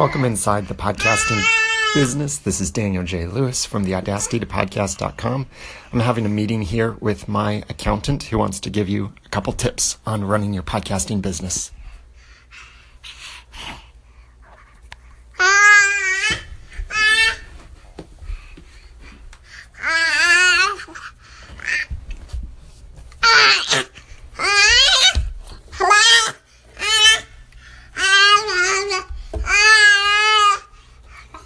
Welcome inside the podcasting business. This is Daniel J. Lewis from the Audacity to Podcast.com. I'm having a meeting here with my accountant who wants to give you a couple tips on running your podcasting business.